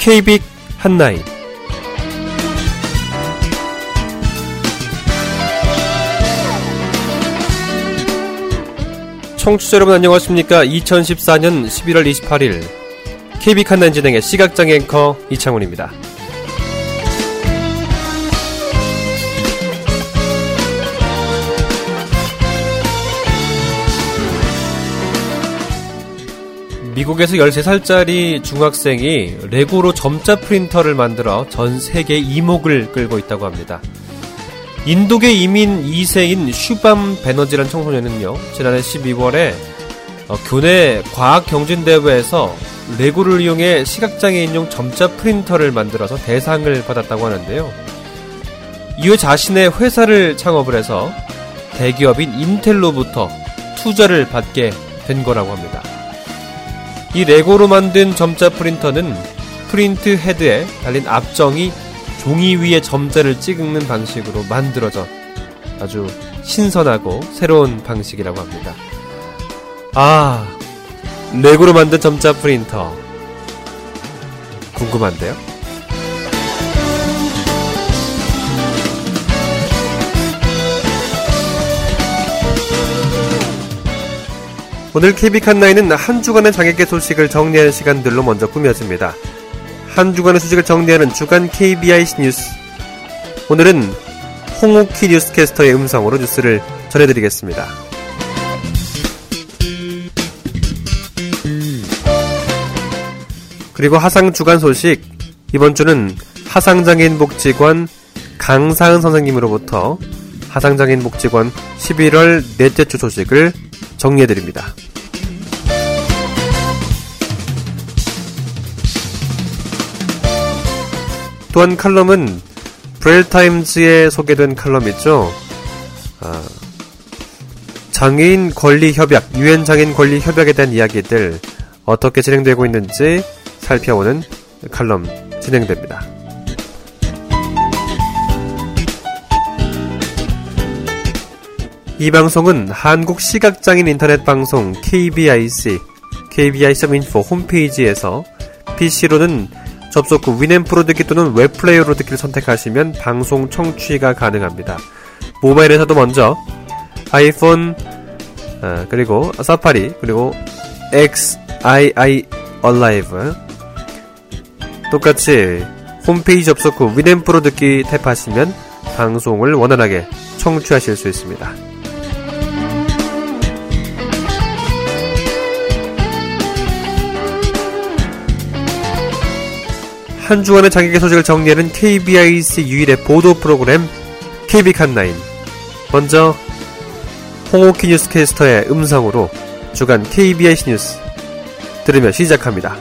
KBIC 한나인. 청취자 여러분 안녕하십니까? 2014년 11월 28일 KBIC 한나인 진행의 시각장 앵커 이창훈입니다 미국에서 13살짜리 중학생이 레고로 점자 프린터를 만들어 전 세계 이목을 끌고 있다고 합니다. 인도계 이민 2세인 슈밤 베너지란 청소년은요, 지난해 12월에 어, 교내 과학 경진대회에서 레고를 이용해 시각장애인용 점자 프린터를 만들어서 대상을 받았다고 하는데요. 이후 자신의 회사를 창업을 해서 대기업인 인텔로부터 투자를 받게 된 거라고 합니다. 이 레고로 만든 점자 프린터는 프린트 헤드에 달린 압정이 종이 위에 점자를 찍는 방식으로 만들어져 아주 신선하고 새로운 방식이라고 합니다. 아, 레고로 만든 점자 프린터. 궁금한데요? 오늘 KB 칸나이는 한 주간의 장애계 소식을 정리하는 시간들로 먼저 꾸며집니다. 한 주간의 소식을 정리하는 주간 KBIC 뉴스. 오늘은 홍옥희 뉴스캐스터의 음성으로 뉴스를 전해드리겠습니다. 그리고 하상 주간 소식. 이번 주는 하상장애인 복지관 강사은 선생님으로부터 하상장애인 복지관 11월 넷째 주 소식을 정리해드립니다. 또한 칼럼은 브렐타임즈에 소개된 칼럼이죠. 아, 장애인 권리 협약, 유엔 장애인 권리 협약에 대한 이야기들 어떻게 진행되고 있는지 살펴보는 칼럼 진행됩니다. 이 방송은 한국 시각장애인 인터넷 방송 KBIC, KBI.info 홈페이지에서 PC로는 접속 후 위넷프로 듣기 또는 웹플레이어로 듣기를 선택하시면 방송 청취가 가능합니다. 모바일에서도 먼저 아이폰 아, 그리고 사파리 그리고 XII Alive 똑같이 홈페이지 접속 후 위넷프로 듣기 탭하시면 방송을 원활하게 청취하실 수 있습니다. 한 주간의 장애계 소식을 정리하는 KBIC 유일의 보도 프로그램 KB 칸나인. 먼저 홍옥희 뉴스캐스터의 음성으로 주간 KBIC 뉴스 들으며 시작합니다.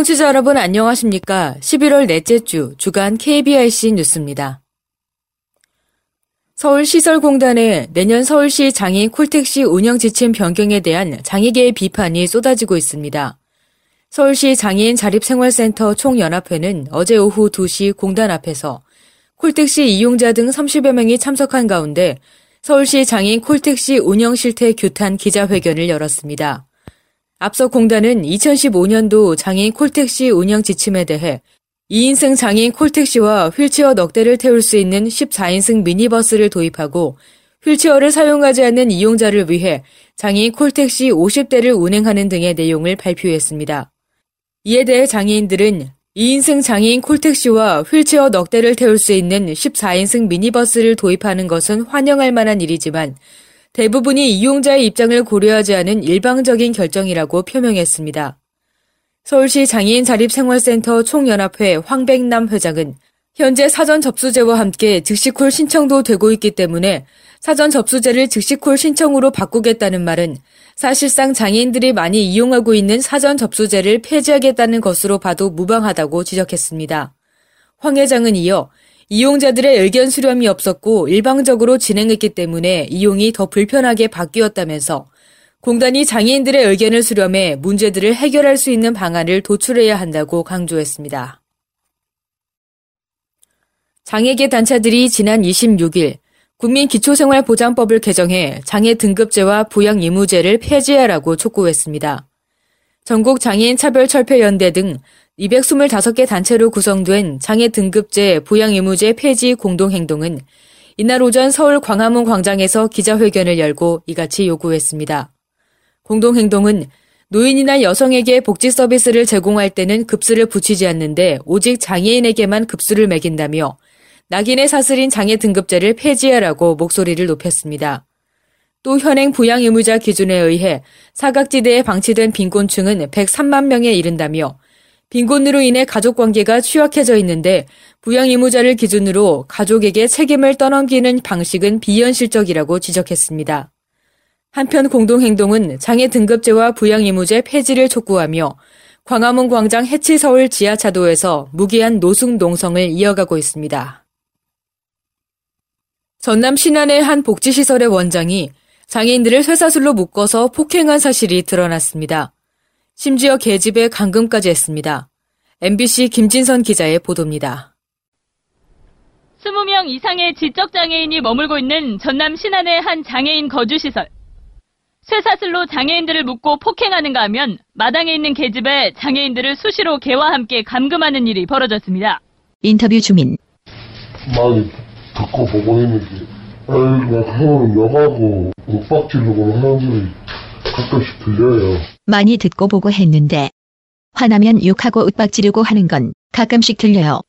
청취자 여러분 안녕하십니까? 11월 넷째 주 주간 KBIC 뉴스입니다. 서울시설공단에 내년 서울시 장애인 콜택시 운영 지침 변경에 대한 장애계의 비판이 쏟아지고 있습니다. 서울시 장애인 자립생활센터 총연합회는 어제 오후 2시 공단 앞에서 콜택시 이용자 등 30여 명이 참석한 가운데 서울시 장애인 콜택시 운영 실태 규탄 기자회견을 열었습니다. 앞서 공단은 2015년도 장애인 콜택시 운영 지침에 대해 2인승 장애인 콜택시와 휠체어 넉 대를 태울 수 있는 14인승 미니버스를 도입하고 휠체어를 사용하지 않는 이용자를 위해 장애인 콜택시 50대를 운행하는 등의 내용을 발표했습니다. 이에 대해 장애인들은 2인승 장애인 콜택시와 휠체어 넉 대를 태울 수 있는 14인승 미니버스를 도입하는 것은 환영할 만한 일이지만 대부분이 이용자의 입장을 고려하지 않은 일방적인 결정이라고 표명했습니다. 서울시 장애인 자립생활센터 총연합회 황백남 회장은 현재 사전 접수제와 함께 즉시콜 신청도 되고 있기 때문에 사전 접수제를 즉시콜 신청으로 바꾸겠다는 말은 사실상 장애인들이 많이 이용하고 있는 사전 접수제를 폐지하겠다는 것으로 봐도 무방하다고 지적했습니다. 황 회장은 이어 이용자들의 의견 수렴이 없었고 일방적으로 진행했기 때문에 이용이 더 불편하게 바뀌었다면서 공단이 장애인들의 의견을 수렴해 문제들을 해결할 수 있는 방안을 도출해야 한다고 강조했습니다. 장애계 단체들이 지난 26일 국민기초생활보장법을 개정해 장애 등급제와 부양 의무제를 폐지하라고 촉구했습니다. 전국 장애인 차별 철폐 연대 등 225개 단체로 구성된 장애 등급제 부양 의무제 폐지 공동행동은 이날 오전 서울 광화문 광장에서 기자회견을 열고 이같이 요구했습니다. 공동행동은 노인이나 여성에게 복지 서비스를 제공할 때는 급수를 붙이지 않는데 오직 장애인에게만 급수를 매긴다며 낙인의 사슬인 장애 등급제를 폐지하라고 목소리를 높였습니다. 또 현행 부양 의무자 기준에 의해 사각지대에 방치된 빈곤층은 103만 명에 이른다며 빈곤으로 인해 가족 관계가 취약해져 있는데 부양 의무자를 기준으로 가족에게 책임을 떠넘기는 방식은 비현실적이라고 지적했습니다. 한편 공동행동은 장애 등급제와 부양 의무제 폐지를 촉구하며 광화문 광장 해치 서울 지하차도에서 무기한 노숙 농성을 이어가고 있습니다. 전남 신안의 한 복지시설의 원장이 장애인들을 쇠사슬로 묶어서 폭행한 사실이 드러났습니다. 심지어 계집에 감금까지 했습니다. MBC 김진선 기자의 보도입니다. 20명 이상의 지적장애인이 머물고 있는 전남 신안의 한 장애인 거주시설. 쇠사슬로 장애인들을 묶고 폭행하는가 하면 마당에 있는 계집에 장애인들을 수시로 개와 함께 감금하는 일이 벌어졌습니다. 인터뷰 주민. 많이 듣고 보고 했는데 아이가 하는 욕하고 윽박지르고 하는 소리 가끔씩 들려요. 많이 듣고 보고 했는데 화나면 욕하고 윽박지르고 하는 건 가끔씩 들려요.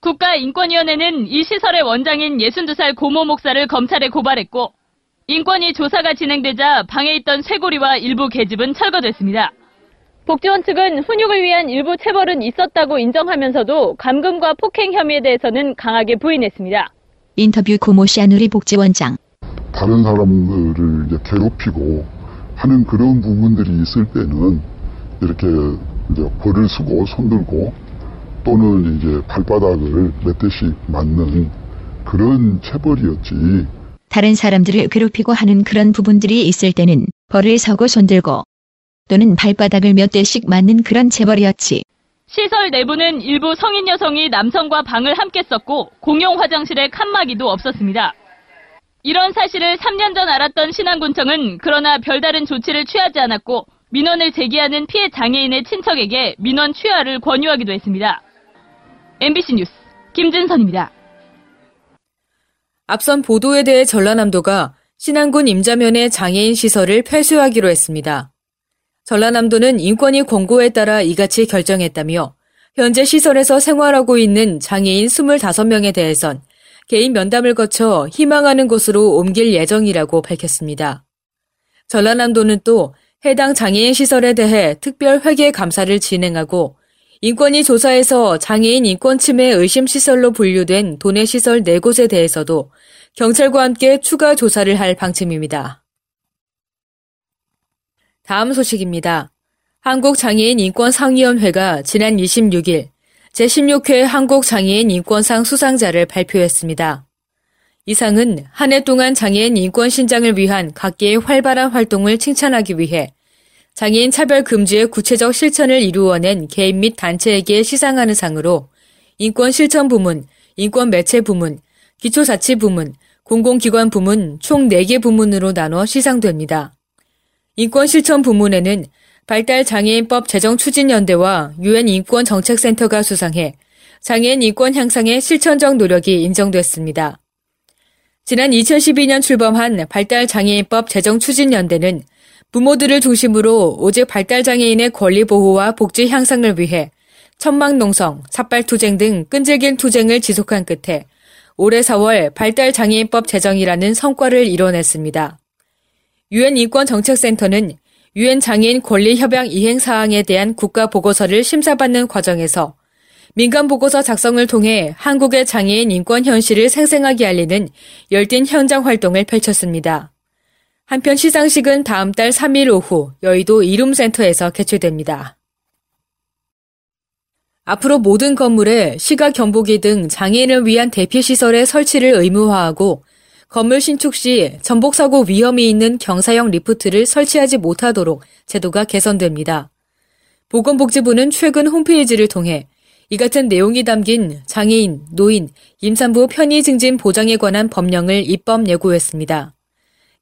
국가인권위원회는 이 시설의 원장인 62살 고모 목사를 검찰에 고발했고 인권위 조사가 진행되자 방에 있던 쇠고리와 일부 계집은 철거됐습니다. 복지원 측은 훈육을 위한 일부 체벌은 있었다고 인정하면서도 감금과 폭행 혐의에 대해서는 강하게 부인했습니다. 인터뷰 고모 시아누리 복지원장. 다른 사람들을 이제 괴롭히고 하는 그런 부분들이 있을 때는 이렇게 이제 벌을 쓰고 손들고 또는 이제 발바닥을 몇 대씩 맞는 그런 체벌이었지. 다른 사람들을 괴롭히고 하는 그런 부분들이 있을 때는 벌을 서고 손들고 또는 발바닥을 몇 대씩 맞는 그런 체벌이었지. 시설 내부는 일부 성인 여성이 남성과 방을 함께 썼고 공용 화장실에 칸막이도 없었습니다. 이런 사실을 3년 전 알았던 신안군청은 그러나 별다른 조치를 취하지 않았고 민원을 제기하는 피해 장애인의 친척에게 민원 취하를 권유하기도 했습니다. MBC 뉴스 김진선입니다. 앞선 보도에 대해 전라남도가 신안군 임자면의 장애인 시설을 폐쇄하기로 했습니다. 전라남도는 인권위 권고에 따라 이같이 결정했다며 현재 시설에서 생활하고 있는 장애인 25명에 대해선 개인 면담을 거쳐 희망하는 곳으로 옮길 예정이라고 밝혔습니다. 전라남도는 또 해당 장애인 시설에 대해 특별 회계 감사를 진행하고 인권위 조사에서 장애인 인권 침해 의심 시설로 분류된 도내 시설 4곳에 대해서도 경찰과 함께 추가 조사를 할 방침입니다. 다음 소식입니다. 한국장애인 인권상위원회가 지난 26일 제16회 한국장애인 인권상 수상자를 발표했습니다. 이 상은 한 해 동안 장애인 인권 신장을 위한 각계의 활발한 활동을 칭찬하기 위해 장애인 차별 금지의 구체적 실천을 이루어낸 개인 및 단체에게 시상하는 상으로 인권 실천 부문, 인권 매체 부문, 기초자치 부문, 공공기관 부문 총 4개 부문으로 나눠 시상됩니다. 인권 실천 부문에는 발달장애인법 제정추진연대와 유엔 인권정책센터가 수상해 장애인 인권 향상의 실천적 노력이 인정됐습니다. 지난 2012년 출범한 발달장애인법 제정추진연대는 부모들을 중심으로 오직 발달장애인의 권리 보호와 복지 향상을 위해 천막농성, 삭발투쟁 등 끈질긴 투쟁을 지속한 끝에 올해 4월 발달장애인법 제정이라는 성과를 이뤄냈습니다. 유엔 인권정책센터는 유엔 장애인 권리 협약 이행 사항에 대한 국가 보고서를 심사받는 과정에서 민간 보고서 작성을 통해 한국의 장애인 인권 현실을 생생하게 알리는 열띤 현장 활동을 펼쳤습니다. 한편 시상식은 다음 달 3일 오후 여의도 이룸센터에서 개최됩니다. 앞으로 모든 건물에 시각 경보기 등 장애인을 위한 대피 시설의 설치를 의무화하고 건물 신축 시 전복 사고 위험이 있는 경사형 리프트를 설치하지 못하도록 제도가 개선됩니다. 보건복지부는 최근 홈페이지를 통해 이 같은 내용이 담긴 장애인, 노인, 임산부 편의 증진 보장에 관한 법령을 입법 예고했습니다.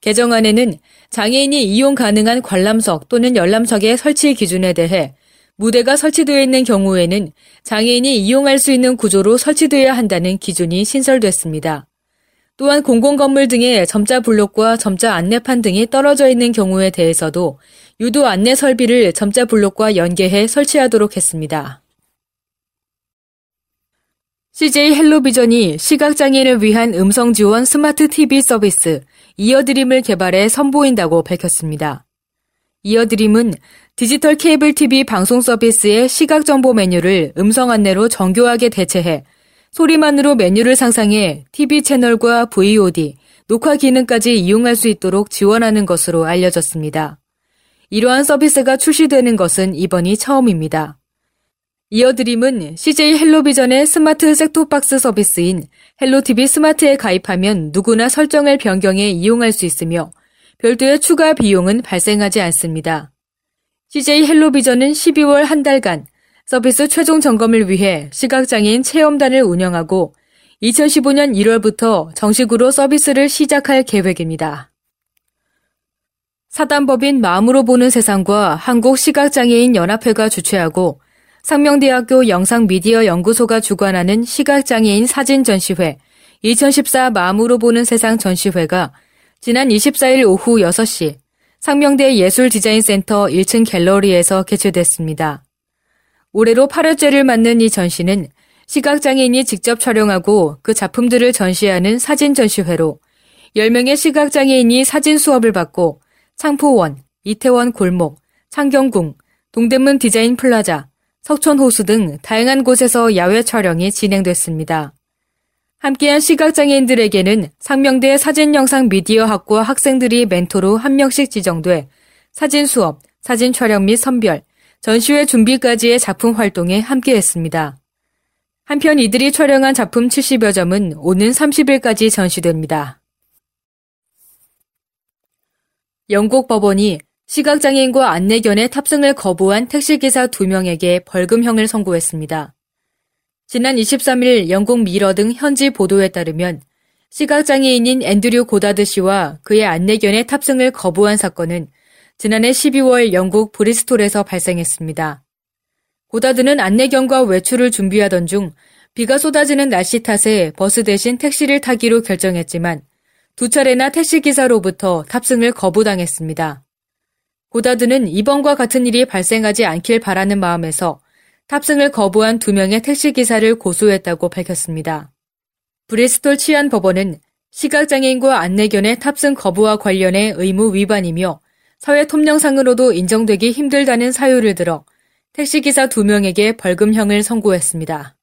개정안에는 장애인이 이용 가능한 관람석 또는 열람석의 설치 기준에 대해 무대가 설치되어 있는 경우에는 장애인이 이용할 수 있는 구조로 설치되어야 한다는 기준이 신설됐습니다. 또한 공공건물 등의 점자 블록과 점자 안내판 등이 떨어져 있는 경우에 대해서도 유도 안내 설비를 점자 블록과 연계해 설치하도록 했습니다. CJ 헬로비전이 시각장애인을 위한 음성 지원 스마트 TV 서비스 이어드림을 개발해 선보인다고 밝혔습니다. 이어드림은 디지털 케이블 TV 방송 서비스의 시각 정보 메뉴를 음성 안내로 정교하게 대체해 소리만으로 메뉴를 상상해 TV 채널과 VOD, 녹화 기능까지 이용할 수 있도록 지원하는 것으로 알려졌습니다. 이러한 서비스가 출시되는 것은 이번이 처음입니다. 이어드림은 CJ 헬로비전의 스마트 셋톱박스 서비스인 헬로TV 스마트에 가입하면 누구나 설정을 변경해 이용할 수 있으며 별도의 추가 비용은 발생하지 않습니다. CJ 헬로비전은 12월 한 달간 서비스 최종 점검을 위해 시각장애인 체험단을 운영하고 2015년 1월부터 정식으로 서비스를 시작할 계획입니다. 사단법인 마음으로 보는 세상과 한국시각장애인 연합회가 주최하고 상명대학교 영상미디어 연구소가 주관하는 시각장애인 사진 전시회 2014 마음으로 보는 세상 전시회가 지난 24일 오후 6시 상명대 예술디자인센터 1층 갤러리에서 개최됐습니다. 올해로 8회째를 맞는 이 전시는 시각장애인이 직접 촬영하고 그 작품들을 전시하는 사진 전시회로 10명의 시각장애인이 사진 수업을 받고 창포원, 이태원 골목, 창경궁, 동대문 디자인 플라자, 석촌호수 등 다양한 곳에서 야외 촬영이 진행됐습니다. 함께한 시각장애인들에게는 상명대 사진영상 미디어 학과 학생들이 멘토로 한 명씩 지정돼 사진 수업, 사진 촬영 및 선별, 전시회 준비까지의 작품 활동에 함께했습니다. 한편 이들이 촬영한 작품 70여 점은 오는 30일까지 전시됩니다. 영국 법원이 시각장애인과 안내견의 탑승을 거부한 택시기사 2명에게 벌금형을 선고했습니다. 지난 23일 영국 미러 등 현지 보도에 따르면 시각장애인인 앤드류 고다드 씨와 그의 안내견의 탑승을 거부한 사건은 지난해 12월 영국 브리스톨에서 발생했습니다. 고다드는 안내견과 외출을 준비하던 중 비가 쏟아지는 날씨 탓에 버스 대신 택시를 타기로 결정했지만 두 차례나 택시기사로부터 탑승을 거부당했습니다. 고다드는 이번과 같은 일이 발생하지 않길 바라는 마음에서 탑승을 거부한 두 명의 택시기사를 고소했다고 밝혔습니다. 브리스톨 치안 법원은 시각장애인과 안내견의 탑승 거부와 관련해 의무 위반이며 사회 통령상으로도 인정되기 힘들다는 사유를 들어 택시기사 두 명에게 벌금형을 선고했습니다.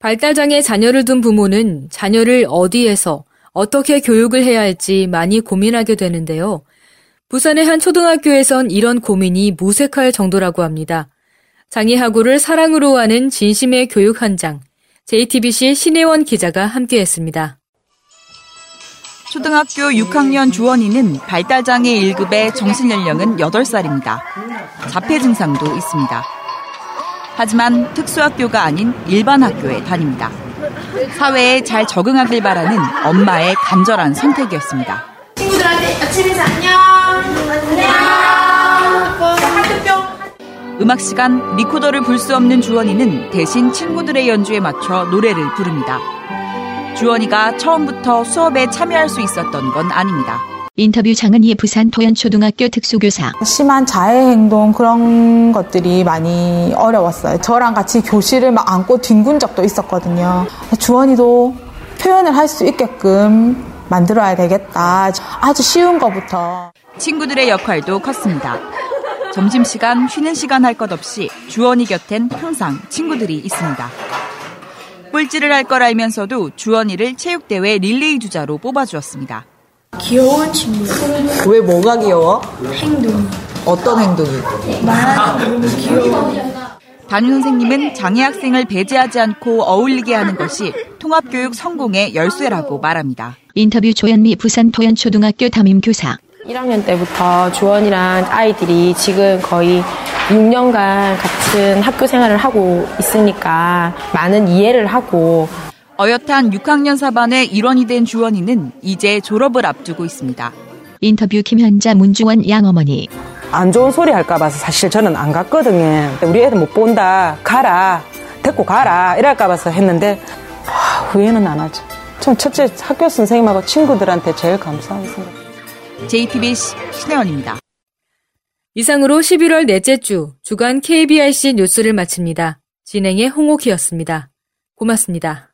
발달장애 자녀를 둔 부모는 자녀를 어디에서 어떻게 교육을 해야 할지 많이 고민하게 되는데요. 부산의 한 초등학교에선 이런 고민이 무색할 정도라고 합니다. 장애하고를 사랑으로 하는 진심의 교육 현장. JTBC 신혜원 기자가 함께했습니다. 초등학교 6학년 주원이는 발달장애 1급의 정신연령은 8살입니다. 자폐 증상도 있습니다. 하지만 특수학교가 아닌 일반 학교에 다닙니다. 사회에 잘 적응하길 바라는 엄마의 간절한 선택이었습니다. 친구들한테 아침 인사 안녕. 안녕. 음악 시간 리코더를 불 수 없는 주원이는 대신 친구들의 연주에 맞춰 노래를 부릅니다. 주원이가 처음부터 수업에 참여할 수 있었던 건 아닙니다. 인터뷰 장은희 부산 토연초등학교 특수교사. 심한 자해 행동 그런 것들이 많이 어려웠어요. 저랑 같이 교실을 막 안고 뒹군 적도 있었거든요. 주원이도 표현을 할 수 있게끔 만들어야 되겠다. 아주 쉬운 것부터. 친구들의 역할도 컸습니다. 점심시간, 쉬는 시간 할 것 없이 주원이 곁엔 항상 친구들이 있습니다. 꼴찌를 할 걸 알면서도 주원이를 체육대회 릴레이 주자로 뽑아주었습니다. 귀여운 친구. 왜 뭐가 귀여워? 행동. 어떤 행동이? 담임 선생님은 장애 학생을 배제하지 않고 어울리게 하는 것이 통합교육 성공의 열쇠라고 말합니다. 인터뷰 조현미 부산 토연초등학교 담임 교사. 1학년 때부터 주원이란 아이들이 지금 거의 6년간 같은 학교 생활을 하고 있으니까 많은 이해를 하고 어엿한 6학년 4반의 일원이 된 주원이는 이제 졸업을 앞두고 있습니다. 인터뷰 김현자 문주원 양어머니. 안 좋은 소리 할까 봐서 사실 저는 안 갔거든요. 우리 애들 못 본다. 가라. 데리고 가라. 이럴까 봐서 했는데 하, 후회는 안 하죠. 전 첫째 학교 선생님하고 친구들한테 제일 감사하게 생각합니다. JTBC 신혜원입니다. 이상으로 11월 넷째 주 주간 KBRC 뉴스를 마칩니다. 진행의 홍옥희였습니다. 고맙습니다.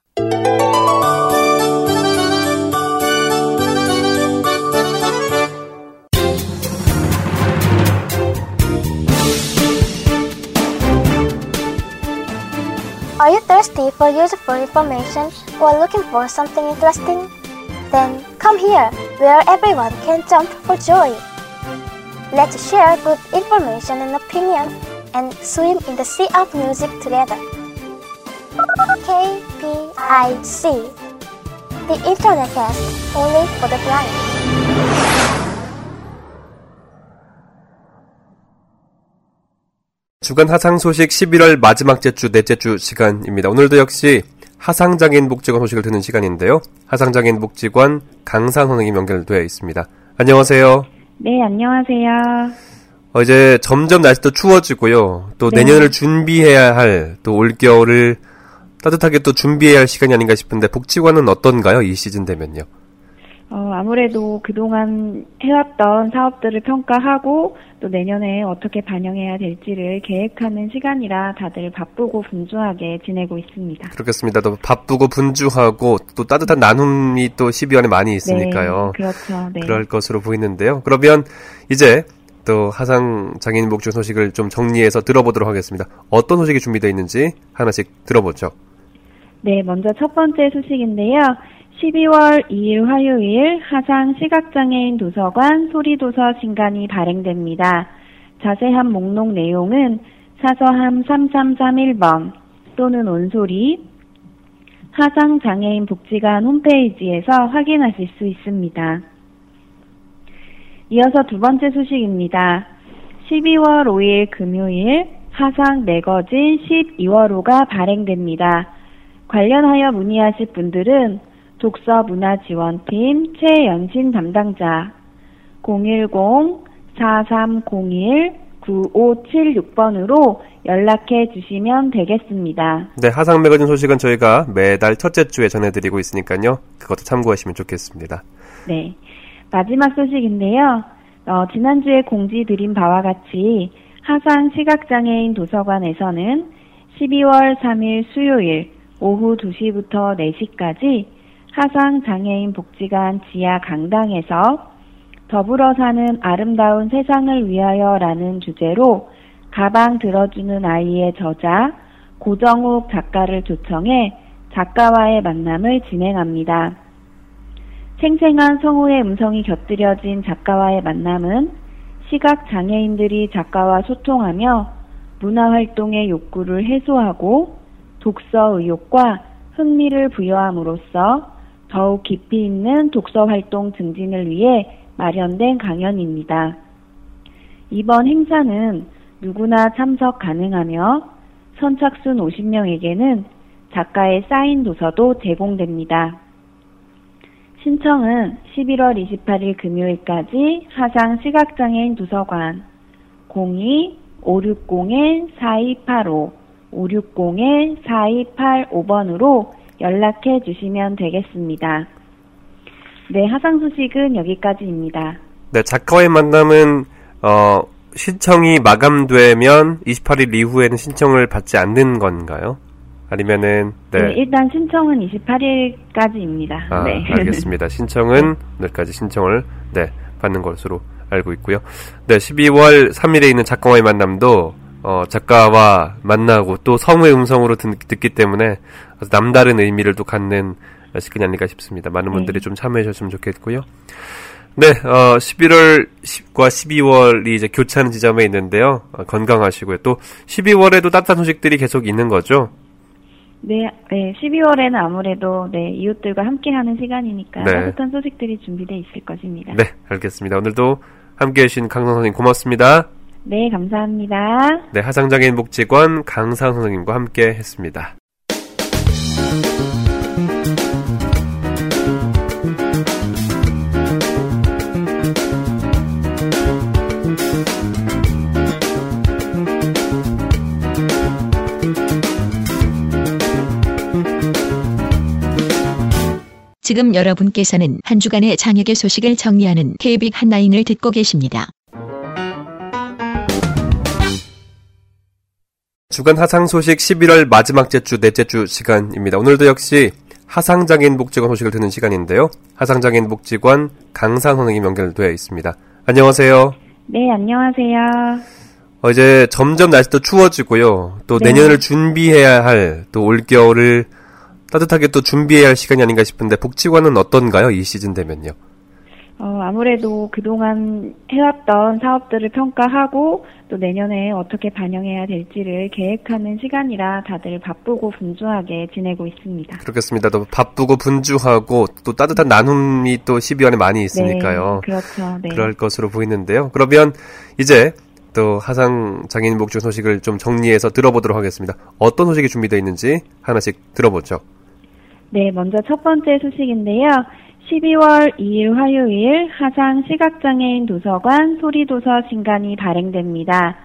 Are you thirsty for useful information or looking for something interesting? Then come here, where everyone can jump for joy. Let's share good information and opinion and swim in the sea of music together. KPIC The Internet Cast, only for the blind. 주간 하상 소식 11월 마지막 주 넷째 주 시간입니다. 오늘도 역시 하상장애인 복지관 소식을 듣는 시간인데요. 하상장애인 복지관 강산 선생님 연결되어 있습니다. 안녕하세요. 네, 안녕하세요. 어, 이제 점점 날씨도 추워지고요. 또 네. 내년을 준비해야 할, 또 올겨울을 따뜻하게 또 준비해야 할 시간이 아닌가 싶은데 복지관은 어떤가요? 이 시즌 되면요. 어, 아무래도 그동안 해왔던 사업들을 평가하고 또 내년에 어떻게 반영해야 될지를 계획하는 시간이라 다들 바쁘고 분주하게 지내고 있습니다. 그렇겠습니다. 또 바쁘고 분주하고 또 따뜻한 나눔이 또 12월에 많이 있으니까요. 네, 그렇죠. 네. 그럴 것으로 보이는데요. 그러면 이제 또 하상 장애인 복지 소식을 좀 정리해서 들어보도록 하겠습니다. 어떤 소식이 준비되어 있는지 하나씩 들어보죠. 네, 먼저 첫 번째 소식인데요. 12월 2일 화요일 하상 시각장애인 도서관 소리도서 신간이 발행됩니다. 자세한 목록 내용은 사서함 3331번 또는 온소리 하상 장애인 복지관 홈페이지에서 확인하실 수 있습니다. 이어서 두 번째 소식입니다. 12월 5일 금요일 하상 매거진 12월호가 발행됩니다. 관련하여 문의하실 분들은 독서문화지원팀 최연신 담당자 010-4301-9576번으로 연락해 주시면 되겠습니다. 네, 하상 매거진 소식은 저희가 매달 첫째 주에 전해드리고 있으니까요. 그것도 참고하시면 좋겠습니다. 네. 마지막 소식인데요. 어, 지난주에 공지 드린 바와 같이 하상 시각장애인 도서관에서는 12월 3일 수요일 오후 2시부터 4시까지 하상 장애인 복지관 지하 강당에서 더불어 사는 아름다운 세상을 위하여 라는 주제로 가방 들어주는 아이의 저자 고정욱 작가를 초청해 작가와의 만남을 진행합니다. 생생한 성우의 음성이 곁들여진 작가와의 만남은 시각 장애인들이 작가와 소통하며 문화활동의 욕구를 해소하고 독서 의욕과 흥미를 부여함으로써 더욱 깊이 있는 독서 활동 증진을 위해 마련된 강연입니다. 이번 행사는 누구나 참석 가능하며 선착순 50명에게는 작가의 사인 도서도 제공됩니다. 신청은 11월 28일 금요일까지 하상 시각장애인 도서관 02-560-4285 560-4285번으로 연락해 주시면 되겠습니다. 네, 하상 소식은 여기까지입니다. 네, 작가와의 만남은 어, 신청이 마감되면 28일 이후에는 신청을 받지 않는 건가요? 아니면은 네. 네 일단 신청은 28일까지입니다. 아, 네. 알겠습니다. 신청은 오늘까지 신청을 네, 받는 것으로 알고 있고요. 네, 12월 3일에 있는 작가와의 만남도 어, 작가와 만나고 또 성우의 음성으로 듣, 기 때문에 남다른 의미를 또 갖는 시간이 아닐까 싶습니다. 많은 분들이 네. 좀 참여해 주셨으면 좋겠고요. 네, 어, 11월 10과 12월이 이제 교차하는 지점에 있는데요. 어, 건강하시고요. 또 12월에도 따뜻한 소식들이 계속 있는 거죠? 네, 네, 12월에는 아무래도 네, 이웃들과 함께하는 시간이니까 네. 따뜻한 소식들이 준비되어 있을 것입니다. 네, 알겠습니다. 오늘도 함께 해 주신 강성 선생님 고맙습니다. 네, 감사합니다. 네, 하상장애인 복지관 강상 선생님과 함께 했습니다. 지금 여러분께서는 한 주간의 장혁의 소식을 정리하는 KBIC 한라인을 듣고 계십니다. 주간 하상 소식 11월 마지막 주 넷째 주 시간입니다. 오늘도 역시 하상장애인 복지관 소식을 듣는 시간인데요. 하상장애인 복지관 강상 선생님 연결되어 있습니다. 안녕하세요. 네, 안녕하세요. 어, 이제 점점 날씨도 추워지고요. 또 네. 내년을 준비해야 할, 또 올겨울을 따뜻하게 또 준비해야 할 시간이 아닌가 싶은데 복지관은 어떤가요? 이 시즌 되면요. 어, 아무래도 그동안 해왔던 사업들을 평가하고 또 내년에 어떻게 반영해야 될지를 계획하는 시간이라 다들 바쁘고 분주하게 지내고 있습니다. 그렇겠습니다. 또 바쁘고 분주하고 또 따뜻한 나눔이 또 12월에 많이 있으니까요. 네, 그렇죠. 네. 그럴 것으로 보이는데요. 그러면 이제 또 하상 장애인 복지 소식을 좀 정리해서 들어보도록 하겠습니다. 어떤 소식이 준비되어 있는지 하나씩 들어보죠. 네, 먼저 첫 번째 소식인데요. 12월 2일 화요일 하상 시각장애인 도서관 소리도서 신간이 발행됩니다.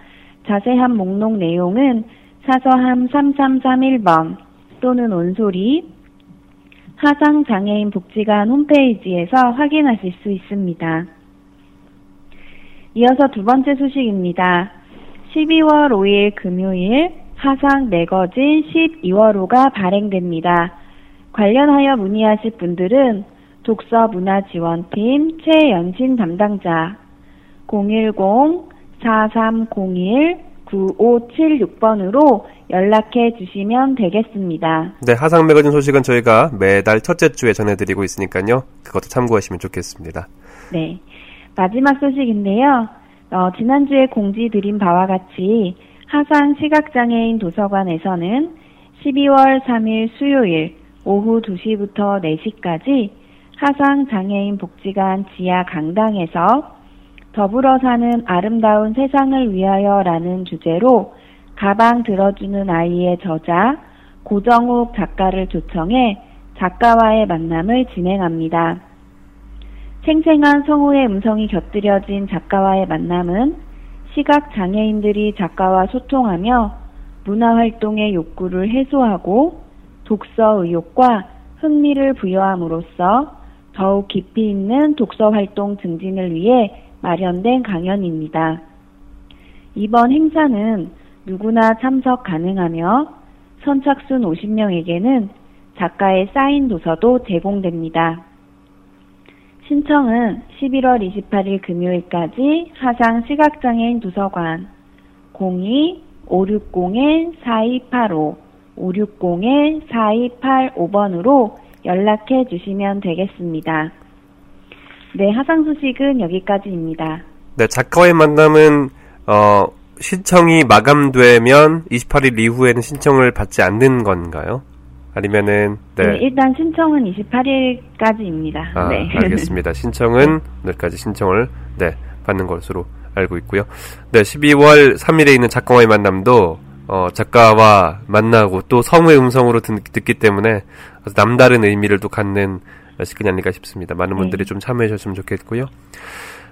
자세한 목록 내용은 사서함 3331번 또는 온소리 하상 장애인 복지관 홈페이지에서 확인하실 수 있습니다. 이어서 두 번째 소식입니다. 12월 5일 금요일 하상 매거진 12월호가 발행됩니다. 관련하여 문의하실 분들은 독서문화지원팀 최연신 담당자 010-4301-9576번으로 연락해 주시면 되겠습니다. 네, 하상 매거진 소식은 저희가 매달 첫째 주에 전해드리고 있으니까요. 그것도 참고하시면 좋겠습니다. 네. 마지막 소식인데요. 어, 지난주에 공지 드린 바와 같이 하상 시각장애인 도서관에서는 12월 3일 수요일 오후 2시부터 4시까지 하상 장애인 복지관 지하 강당에서 더불어 사는 아름다운 세상을 위하여 라는 주제로 가방 들어주는 아이의 저자 고정욱 작가를 초청해 작가와의 만남을 진행합니다. 생생한 성우의 음성이 곁들여진 작가와의 만남은 시각 장애인들이 작가와 소통하며 문화 활동의 욕구를 해소하고 독서 의욕과 흥미를 부여함으로써 더욱 깊이 있는 독서 활동 증진을 위해 마련된 강연입니다. 이번 행사는 누구나 참석 가능하며 선착순 50명에게는 작가의 사인 도서도 제공됩니다. 신청은 11월 28일 금요일까지 하상 시각장애인 도서관 02-560-4285 560-4285번으로 연락해 주시면 되겠습니다. 네, 하상 소식은 여기까지입니다. 네, 작가와의 만남은 어, 신청이 마감되면 28일 이후에는 신청을 받지 않는 건가요? 아니면은 네, 네. 일단 신청은 28일까지입니다. 아, 네. 알겠습니다. 신청은 오늘까지 신청을 네, 받는 것으로 알고 있고요. 네, 12월 3일에 있는 작가와의 만남도 어, 작가와 만나고 또 성우의 음성으로 듣, 기 때문에 남다른 의미를 또 갖는 시간이 아닐까 싶습니다. 많은 분들이 좀 참여해 주셨으면 좋겠고요.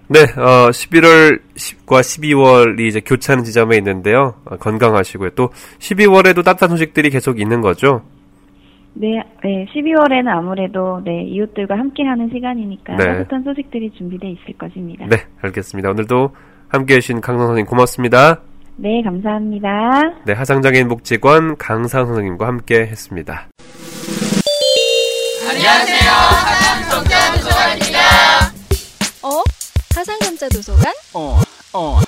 네, 어, 11월 10과 12월이 이제 교차하는 지점에 있는데요. 어, 건강하시고요. 또 12월에도 따뜻한 소식들이 계속 있는 거죠. 네, 네, 12월에는 아무래도 네, 이웃들과 함께하는 시간이니까 네. 따뜻한 소식들이 준비되어 있을 것입니다. 네, 알겠습니다. 오늘도 함께 해 주신 강성 선생님 고맙습니다. 네, 감사합니다. 네, 하상장애인 복지관 강상 선생님과 함께 했습니다. 안녕하세요. 하상점자 도서관입니다. 어? 하상점자 도서관? 어, 어,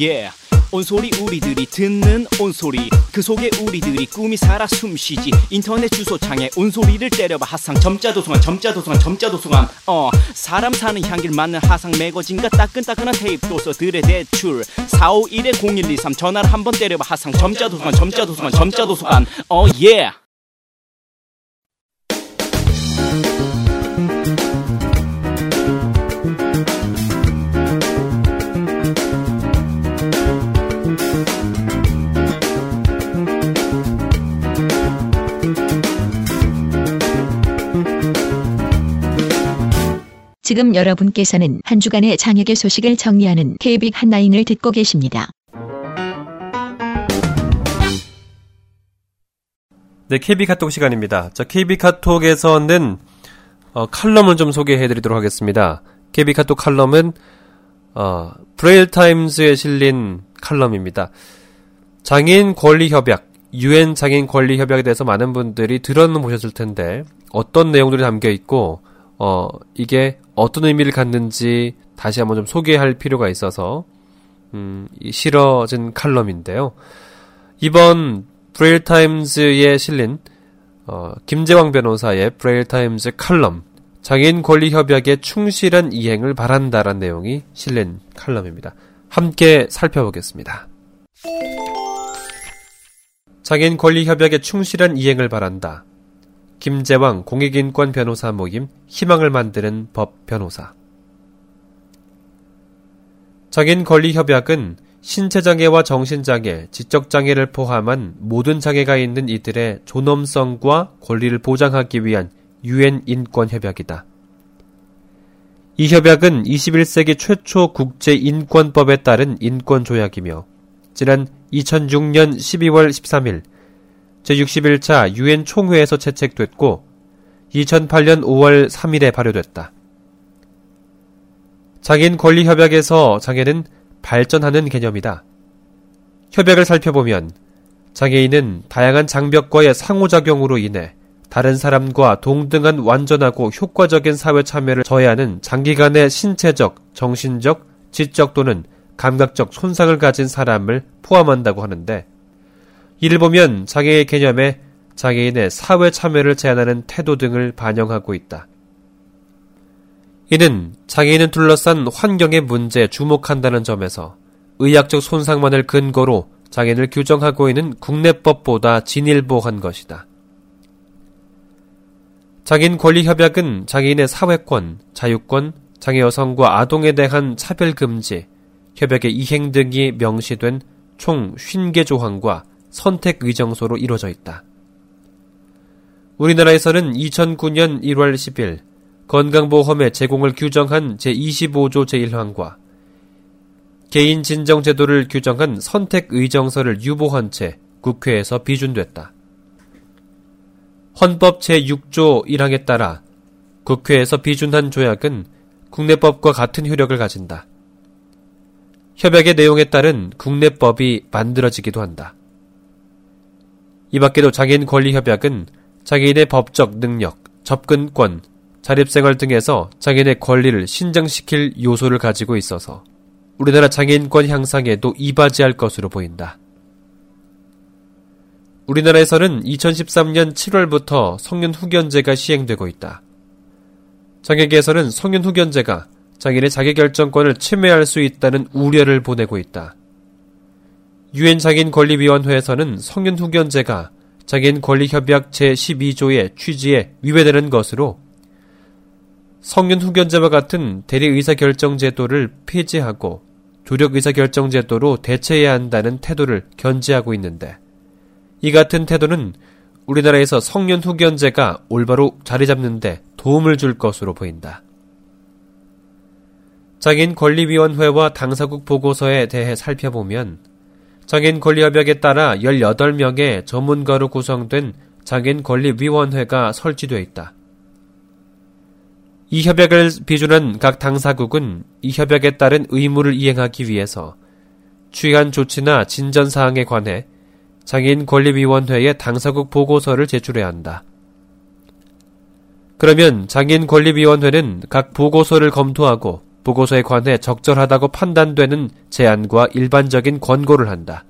예. 온소리 우리들이 듣는 온소리. 그 속에 우리들이 꿈이 살아 숨쉬지. 인터넷 주소창에 온소리를 때려봐. 하상 점자도송한 점자도송한 점자도송한 어 사람 사는 향기를 맡는 하상 매거진과 따끈따끈한 테이프 도서들의 대출. 451-0123 전화를 한번 때려봐. 하상 점자도송한 점자도송한 점자도송한 어 예. Yeah. 지금 여러분께서는 한 주간의 장혁의 소식을 정리하는 KBIC 한라인을 듣고 계십니다. 네, KB 카톡 시간입니다. 자, KB 카톡에서는 어, 칼럼을 좀 소개해드리도록 하겠습니다. KB 카톡 칼럼은 어, 브레일 타임즈에 실린 칼럼입니다. 장애인 권리 협약, 유엔 장애인 권리 협약에 대해서 많은 분들이 들어는 보셨을 텐데 어떤 내용들이 담겨 있고 어, 이게 어떤 의미를 갖는지 다시 한번 좀 소개할 필요가 있어서 음, 실어진 칼럼인데요. 이번 브레일 타임즈에 실린 어, 김재왕 변호사의 브레일 타임즈 칼럼 장애인 권리 협약의 충실한 이행을 바란다라는 내용이 실린 칼럼입니다. 함께 살펴보겠습니다. 장애인 권리 협약의 충실한 이행을 바란다. 김재왕 공익인권 변호사 모임 희망을 만드는 법 변호사 장애인 권리 협약은 신체장애와 정신장애, 지적장애를 포함한 모든 장애가 있는 이들의 존엄성과 권리를 보장하기 위한 유엔 인권 협약이다. 이 협약은 21세기 최초 국제 인권법에 따른 인권 조약이며 지난 2006년 12월 13일 제61차 유엔 총회에서 채택됐고 2008년 5월 3일에 발효됐다. 장애인 권리 협약에서 장애는 발전하는 개념이다. 협약을 살펴보면 장애인은 다양한 장벽과의 상호작용으로 인해 다른 사람과 동등한 완전하고 효과적인 사회 참여를 저해하는 장기간의 신체적, 정신적, 지적 또는 감각적 손상을 가진 사람을 포함한다고 하는데 이를 보면 장애의 개념에 장애인의 사회 참여를 제한하는 태도 등을 반영하고 있다. 이는 장애인을 둘러싼 환경의 문제에 주목한다는 점에서 의학적 손상만을 근거로 장애인을 규정하고 있는 국내법보다 진일보한 것이다. 장애인 권리 협약은 장애인의 사회권, 자유권, 장애 여성과 아동에 대한 차별 금지, 협약의 이행 등이 명시된 총 50개 조항과 선택 의정서로 이루어져 있다. 우리나라에서는 2009년 1월 10일 건강보험의 제공을 규정한 제25조 제1항과 개인 진정 제도를 규정한 선택 의정서를 유보한 채 국회에서 비준됐다. 헌법 제6조 1항에 따라 국회에서 비준한 조약은 국내법과 같은 효력을 가진다. 협약의 내용에 따른 국내법이 만들어지기도 한다. 이 밖에도 장애인 권리 협약은 장애인의 법적 능력, 접근권, 자립생활 등에서 장애인의 권리를 신장시킬 요소를 가지고 있어서 우리나라 장애인권 향상에도 이바지할 것으로 보인다. 우리나라에서는 2013년 7월부터 성년 후견제가 시행되고 있다. 장애계에서는 성년 후견제가 장애인의 자기결정권을 침해할 수 있다는 우려를 보내고 있다. 유엔 장애인 권리위원회에서는 성년 후견제가 장애인 권리협약 제12조의 취지에 위배되는 것으로 성년 후견제와 같은 대리 의사결정 제도를 폐지하고 조력 의사결정 제도로 대체해야 한다는 태도를 견지하고 있는데 이 같은 태도는 우리나라에서 성년 후견제가 올바로 자리 잡는데 도움을 줄 것으로 보인다. 장애인 권리위원회와 당사국 보고서에 대해 살펴보면 장애인 권리협약에 따라 18명의 전문가로 구성된 장애인 권리위원회가 설치되어 있다. 이 협약을 비준한 각 당사국은 이 협약에 따른 의무를 이행하기 위해서 취한 조치나 진전 사항에 관해 장애인 권리위원회에 당사국 보고서를 제출해야 한다. 그러면 장애인 권리위원회는 각 보고서를 검토하고 보고서에 관해 적절하다고 판단되는 제안과 일반적인 권고를 한다.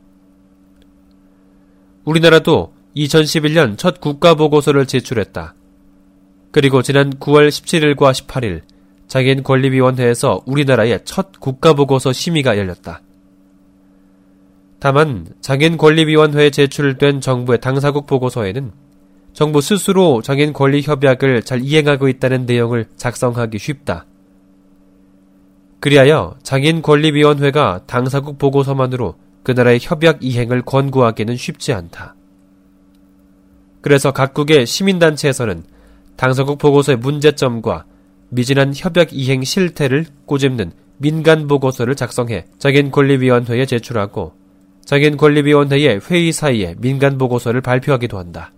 우리나라도 2011년 첫 국가보고서를 제출했다. 그리고 지난 9월 17일과 18일 장애인 권리위원회에서 우리나라의 첫 국가보고서 심의가 열렸다. 다만 장애인 권리위원회에 제출된 정부의 당사국 보고서에는 정부 스스로 장애인 권리 협약을 잘 이행하고 있다는 내용을 작성하기 쉽다. 그리하여 장애인 권리위원회가 당사국 보고서만으로 그 나라의 협약 이행을 권고하기는 쉽지 않다. 그래서 각국의 시민단체에서는 당사국 보고서의 문제점과 미진한 협약 이행 실태를 꼬집는 민간 보고서를 작성해 장애인 권리위원회에 제출하고 장애인 권리위원회의 회의 사이에 민간 보고서를 발표하기도 한다.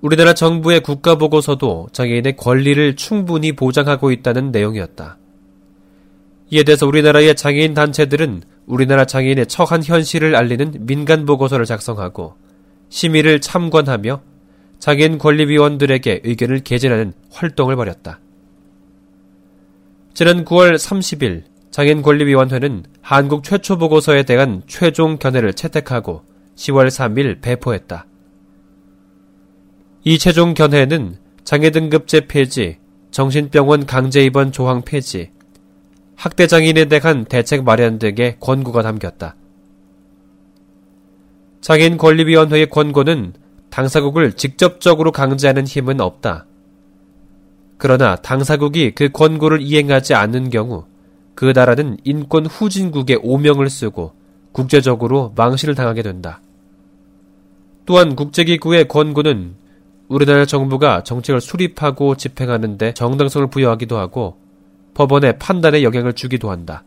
우리나라 정부의 국가 보고서도 장애인의 권리를 충분히 보장하고 있다는 내용이었다. 이에 대해서 우리나라의 장애인 단체들은 우리나라 장애인의 처한 현실을 알리는 민간 보고서를 작성하고 심의를 참관하며 장애인 권리위원들에게 의견을 개진하는 활동을 벌였다. 지난 9월 30일 장애인 권리위원회는 한국 최초 보고서에 대한 최종 견해를 채택하고 10월 3일 배포했다. 이 최종 견해는 장애 등급제 폐지, 정신병원 강제 입원 조항 폐지, 학대 장애인에 대한 대책 마련 등의 권고가 담겼다. 장애인 권리위원회의 권고는 당사국을 직접적으로 강제하는 힘은 없다. 그러나 당사국이 그 권고를 이행하지 않는 경우 그 나라는 인권 후진국의 오명을 쓰고 국제적으로 망신을 당하게 된다. 또한 국제기구의 권고는 우리나라 정부가 정책을 수립하고 집행하는데 정당성을 부여하기도 하고 법원의 판단에 영향을 주기도 한다.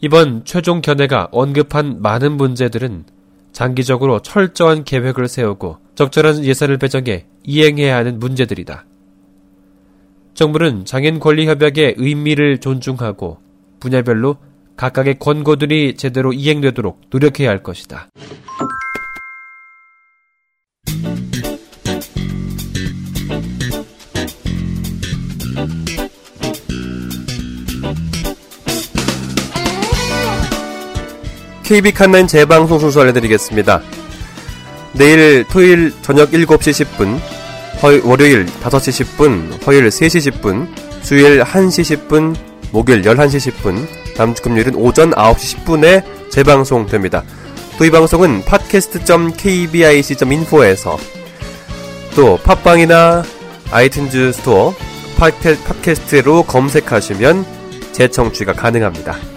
이번 최종 견해가 언급한 많은 문제들은 장기적으로 철저한 계획을 세우고 적절한 예산을 배정해 이행해야 하는 문제들이다. 정부는 장애인 권리 협약의 의미를 존중하고 분야별로 각각의 권고들이 제대로 이행되도록 노력해야 할 것이다. 케이빅 핫라인 재방송 순서 알려드리겠습니다. 내일 토요일 저녁 7시 10분, 월요일 5시 10분, 화요일 3시 10분, 수요일 1시 10분, 목요일 11시 10분, 다음 주 금요일은 오전 9시 10분에 재방송됩니다. 또 이 방송은 podcast.kbic.info에서 또 팟빵이나 아이튠즈 스토어 팟캐스트로 검색하시면 재청취가 가능합니다.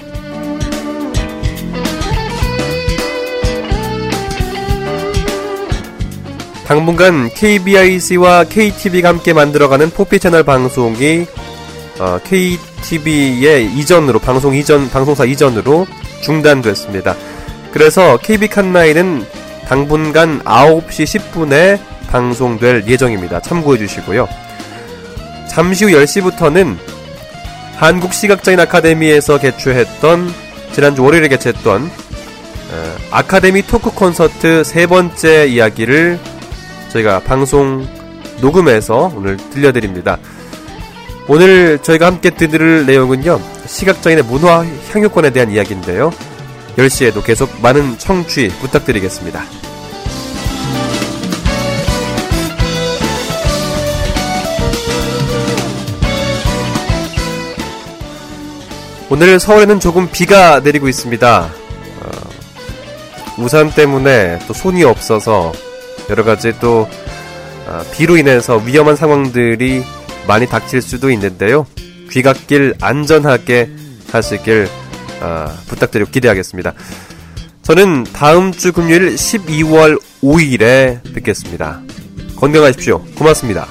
당분간 KBIC와 KTV가 함께 만들어가는 포피 채널 방송이 어, KTV의 이전으로 방송 이전 방송사 이전으로 중단됐습니다. 그래서 KB 칸나이는 당분간 9시 10분에 방송될 예정입니다. 참고해 주시고요. 잠시 후 10시부터는 한국 시각장애인 아카데미에서 개최했던 지난주 월요일에 개최했던 어, 아카데미 토크 콘서트 세 번째 이야기를 저희가 방송 녹음해서 오늘 들려드립니다. 오늘 저희가 함께 들을 내용은요, 시각장애인의 문화 향유권에 대한 이야기인데요. 10시에도 계속 많은 청취 부탁드리겠습니다. 오늘 서울에는 조금 비가 내리고 있습니다. 어, 우산 때문에 또 손이 없어서 여러 가지 또 아, 비로 인해서 위험한 상황들이 많이 닥칠 수도 있는데요. 귀갓길 안전하게 하시길 아, 부탁드리고 기대하겠습니다. 저는 다음 주 금요일 12월 5일에 뵙겠습니다. 건강하십시오. 고맙습니다.